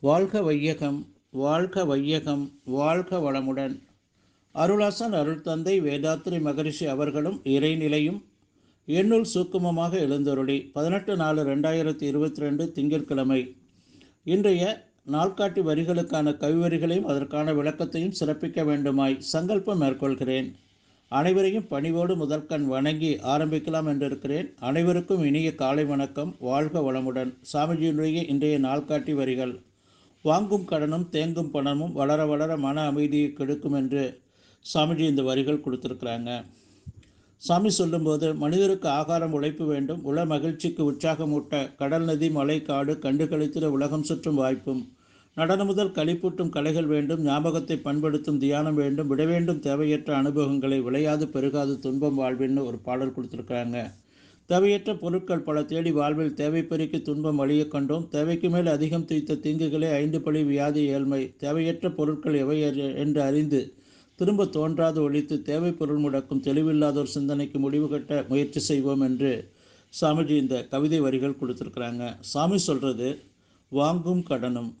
வாழ்க வையகம் வாழ்க வையகம் வாழ்க வளமுடன். அருளாசன் அருள் தந்தை வேதாத்திரி மகரிஷி அவர்களும் இறைநிலையும் எண்ணுள் சூக்குமமாக எழுந்தருளி. பதினெட்டு நாலு ரெண்டாயிரத்தி இருபத்தி ரெண்டு திங்கட்கிழமை. இன்றைய நாள்காட்டி வரிகளுக்கான கவிவரிகளையும் அதற்கான விளக்கத்தையும் சிறப்பிக்க வேண்டுமாய் சங்கல்பம் மேற்கொள்கிறேன். அனைவரையும் பணிவோடு முதற்கண் வணங்கி ஆரம்பிக்கலாம் என்றிருக்கிறேன். அனைவருக்கும் இனிய காலை வணக்கம். வாழ்க வளமுடன். சாமிஜியினுடைய இன்றைய நாள்காட்டி வரிகள். வாங்கும் கடனும் தேங்கும் பணமும் வளர வளர மன அமைதியை கெடுக்கும் என்று சாமிஜி இந்த வரிகள் கொடுத்துருக்குறாங்க. சாமி சொல்லும்போது மனிதருக்கு ஆகாரம் உழைப்பு வேண்டும். உல மகிழ்ச்சிக்கு உற்சாகமூட்ட கடல் நதி மலை காடு கண்டு கழித்திட உலகம் சுற்றும் வாய்ப்பும். நடன முதல் களிப்பூட்டும் கலைகள் வேண்டும். ஞாபகத்தை பண்படுத்தும் தியானம் வேண்டும். விட வேண்டும் தேவையற்ற அனுபவங்களை விளையாது பெருகாது துன்பம் வாழ்வின்னு ஒரு பாடல் கொடுத்துருக்குறாங்க. தேவையற்ற பொருட்கள் பல தேடி வாழ்வில் தேவை பெருக்கி துன்பம் அழிய கண்டோம். தேவைக்கு மேல் அதிகம் துய்த்த தீங்குகளே ஐந்து பழி வியாதி ஏழ்மை. தேவையற்ற பொருட்கள் எவை என்று அறிந்து திரும்ப தோன்றாது ஒழித்து தேவை பொருள் முடக்கும் தெளிவில்லாதோர் சிந்தனைக்கு முடிவு கட்ட முயற்சி செய்வோம் என்று சாமிஜி இந்த கவிதை வரிகள் கொடுத்துருக்குறாங்க. சாமி சொல்கிறது வாங்கும் கடனும்.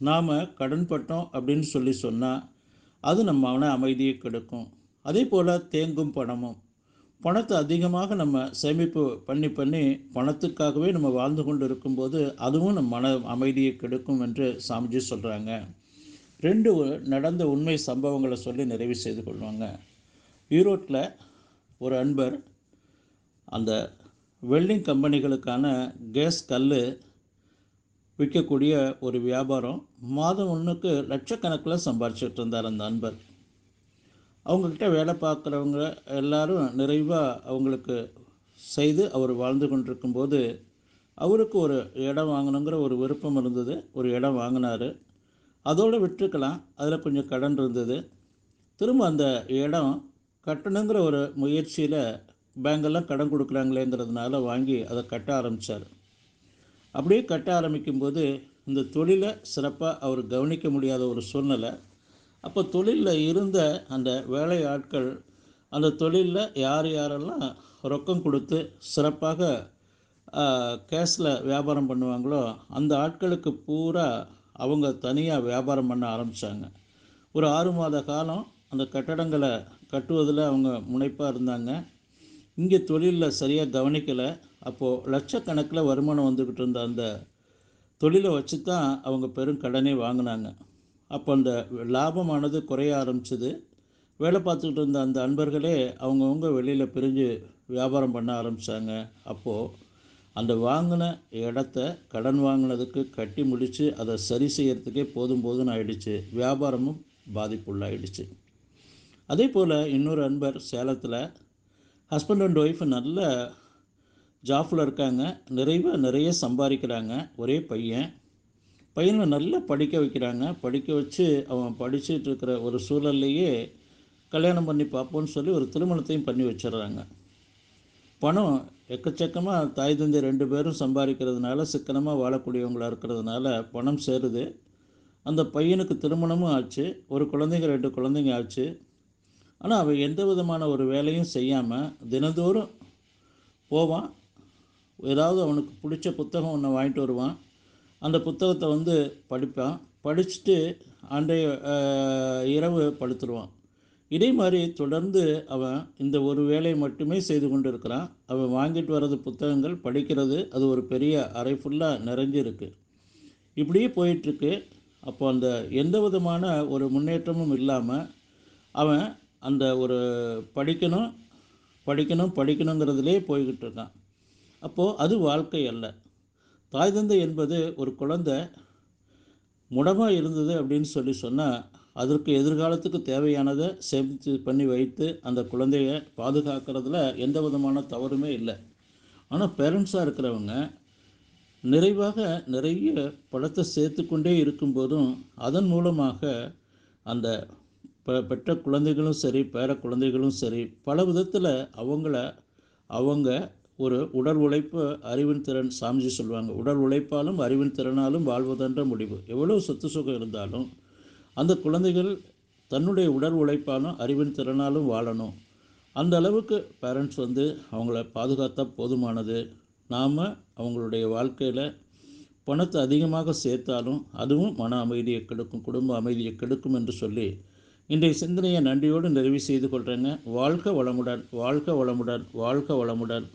நாம் கடன் பட்டோம் அப்படின்னு சொல்லி சொன்னால் அது நம்ம மன அமைதியை கெடுக்கும். அதே போல் தேங்கும் பணமும். பணத்தை அதிகமாக நம்ம சேமிப்பு பண்ணி பண்ணி பணத்துக்காகவே நம்ம வாழ்ந்து கொண்டு இருக்கும்போது அதுவும் நம்ம மன அமைதியை கெடுக்கும் என்று சாமிஜி சொல்கிறாங்க ரெண்டு நடந்த உண்மை சம்பவங்களை சொல்லி நிறைவு செய்து கொள்வாங்க. ஈரோட்டில் ஒரு அன்பர் அந்த வெல்டிங் கம்பெனிகளுக்கான கேஸ் கல் விற்கக்கூடிய ஒரு வியாபாரம் மாதம் ஒன்றுக்கு லட்சக்கணக்கில் சம்பாரிச்சிட்டு இருந்தார் அந்த அன்பர். அவங்கக்கிட்ட வேலை பார்க்குறவங்க எல்லாரும் நிறைவாக அவங்களுக்கு செய்து அவர் வாழ்ந்து கொண்டிருக்கும்போது அவருக்கு ஒரு இடம் வாங்கணுங்கிற ஒரு விருப்பம் இருந்தது. ஒரு இடம் வாங்கினார். அதோடு விட்டுருக்கலாம் அதில் கொஞ்சம் கடன் இருந்தது. திரும்ப அந்த இடம் கட்டணுங்கிற ஒரு முயற்சியில் பேங்கெல்லாம் கடன் கொடுக்குறாங்களேங்கிறதுனால வாங்கி அதை கட்ட ஆரம்பித்தார் அப்படியே கட்ட ஆரம்பிக்கும்போது இந்த தொழிலை சிறப்பாக அவர் கவனிக்க முடியாத ஒரு சூழ்நிலை. அப்போ தொழிலில் இருந்த அந்த வேலை ஆட்கள் அந்த தொழிலில் யார் யாரெல்லாம் ரொக்கம் கொடுத்து சிறப்பாக கேஷில் வியாபாரம் பண்ணுவாங்களோ அந்த ஆட்களுக்கு பூரா அவங்க தனியாக வியாபாரம் பண்ண ஆரம்பித்தாங்க ஒரு ஆறு மாத காலம் அந்த கட்டடங்களை கட்டுவதில் அவங்க முனைப்பாக இருந்தாங்க. இங்கே தொழிலில் சரியாக கவனிக்கலை. அப்போது லட்சக்கணக்கில் வருமானம் வந்துக்கிட்டு இருந்த அந்த தொழிலை வச்சு தான் அவங்க பெரும் கடனே வாங்கினாங்க. அப்போ அந்த லாபமானது குறைய ஆரம்பிச்சது. வேலை பார்த்துக்கிட்டு இருந்த அந்த அன்பர்களே அவங்கவுங்க வெளியில் பிரிஞ்சு வியாபாரம் பண்ண ஆரம்பித்தாங்க அப்போது அந்த வாங்கின இடத்த கடன் வாங்கினதுக்கு கட்டி முடித்து அதை சரி செய்கிறதுக்கே போதும் போதும்னு ஆயிடுச்சு. வியாபாரமும் பாதிப்புள்ளாயிடுச்சு. அதே போல் இன்னொரு அன்பர் சேலத்தில் ஹஸ்பண்ட் அண்ட் ஒய்ஃப் நல்ல ஜாஃபில் இருக்காங்க. நிறைவாக நிறைய சம்பாதிக்கிறாங்க. ஒரே பையன். பையனை நல்லா படிக்க வைக்கிறாங்க. படிக்க வச்சு அவன் படிச்சுட்டு இருக்கிற ஒரு சூழல்லையே கல்யாணம் பண்ணி பார்ப்போன்னு சொல்லி ஒரு திருமணத்தையும் பண்ணி வச்சிடுறாங்க. பணம் எக்கச்சக்கமாக தாய் தந்தை ரெண்டு பேரும் சம்பாதிக்கிறதுனால சிக்கனமாக வாழக்கூடியவங்களாக இருக்கிறதுனால பணம் சேருது. அந்த பையனுக்கு திருமணமும் ஆச்சு. ஒரு குழந்தைங்க ரெண்டு குழந்தைங்க ஆச்சு. ஆனால் அவன் எந்த விதமான ஒரு வேலையும் செய்யாமல் தினந்தோறும் போவான். ஏதாவது அவனுக்கு பிடிச்ச புத்தகம் ஒன்று வாங்கிட்டு வருவான். அந்த புத்தகத்தை வந்து படிப்பான். படிச்சுட்டு அன்றைய இரவு படுத்துருவான். இதே மாதிரி தொடர்ந்து அவன் இந்த ஒரு வேலையை மட்டுமே செய்து கொண்டு இருக்கிறான் அவன் வாங்கிட்டு வர்றது புத்தகங்கள் படிக்கிறது அது ஒரு பெரிய அறை ஃபுல்லாக நிறைஞ்சிருக்கு. இப்படியே போயிட்டுருக்கு. அப்போ அந்த எந்த விதமான ஒரு முன்னேற்றமும் இல்லாமல் அவன் அந்த ஒரு படிக்கணும் படிக்கணும் படிக்கணுங்கிறதுலே போய்கிட்டு இருக்கான். அப்போது அது வாழ்க்கை அல்ல. தாய் தந்தை என்பது ஒரு குழந்தை முடமாக இருந்தது அப்படின்னு சொல்லி சொன்னால் அதற்கு எதிர்காலத்துக்கு தேவையானதை சேமித்து பண்ணி வைத்து அந்த குழந்தைய பாதுகாக்கிறதுல எந்த விதமான தவறுமே இல்லை. ஆனால் பேரண்ட்ஸாக இருக்கிறவங்க நிறைவாக நிறைய படத்தை சேர்த்து கொண்டே இருக்கும்போதும் அதன் மூலமாக அந்த பெற்ற குழந்தைகளும் சரி பேர குழந்தைகளும் சரி பல விதத்தில் அவங்கள அவங்க ஒரு உடல் உழைப்பு அறிவின் திறன் சாமிஜி சொல்லுவாங்க. உடல் உழைப்பாலும் அறிவின் திறனாலும் வாழ்வதென்ற முடிவு. எவ்வளோ சொத்து சுகம் இருந்தாலும் அந்த குழந்தைகள் தன்னுடைய உடல் உழைப்பாலும் அறிவின் திறனாலும் வாழணும். அந்த அளவுக்கு பேரண்ட்ஸ் வந்து அவங்கள பாதுகாத்தா போதுமானது. நாம் அவங்களுடைய வாழ்க்கையில் பணத்தை அதிகமாக சேர்த்தாலும் அதுவும் மன அமைதியை கெடுக்கும் குடும்ப அமைதியை கெடுக்கும் என்று சொல்லி இன்றைய சிந்தனையை நன்றியோடு நிறைவு செய்து கொள்கிறேங்க வாழ்க வளமுடன் வாழ்க வளமுடன் வாழ்க வளமுடன்.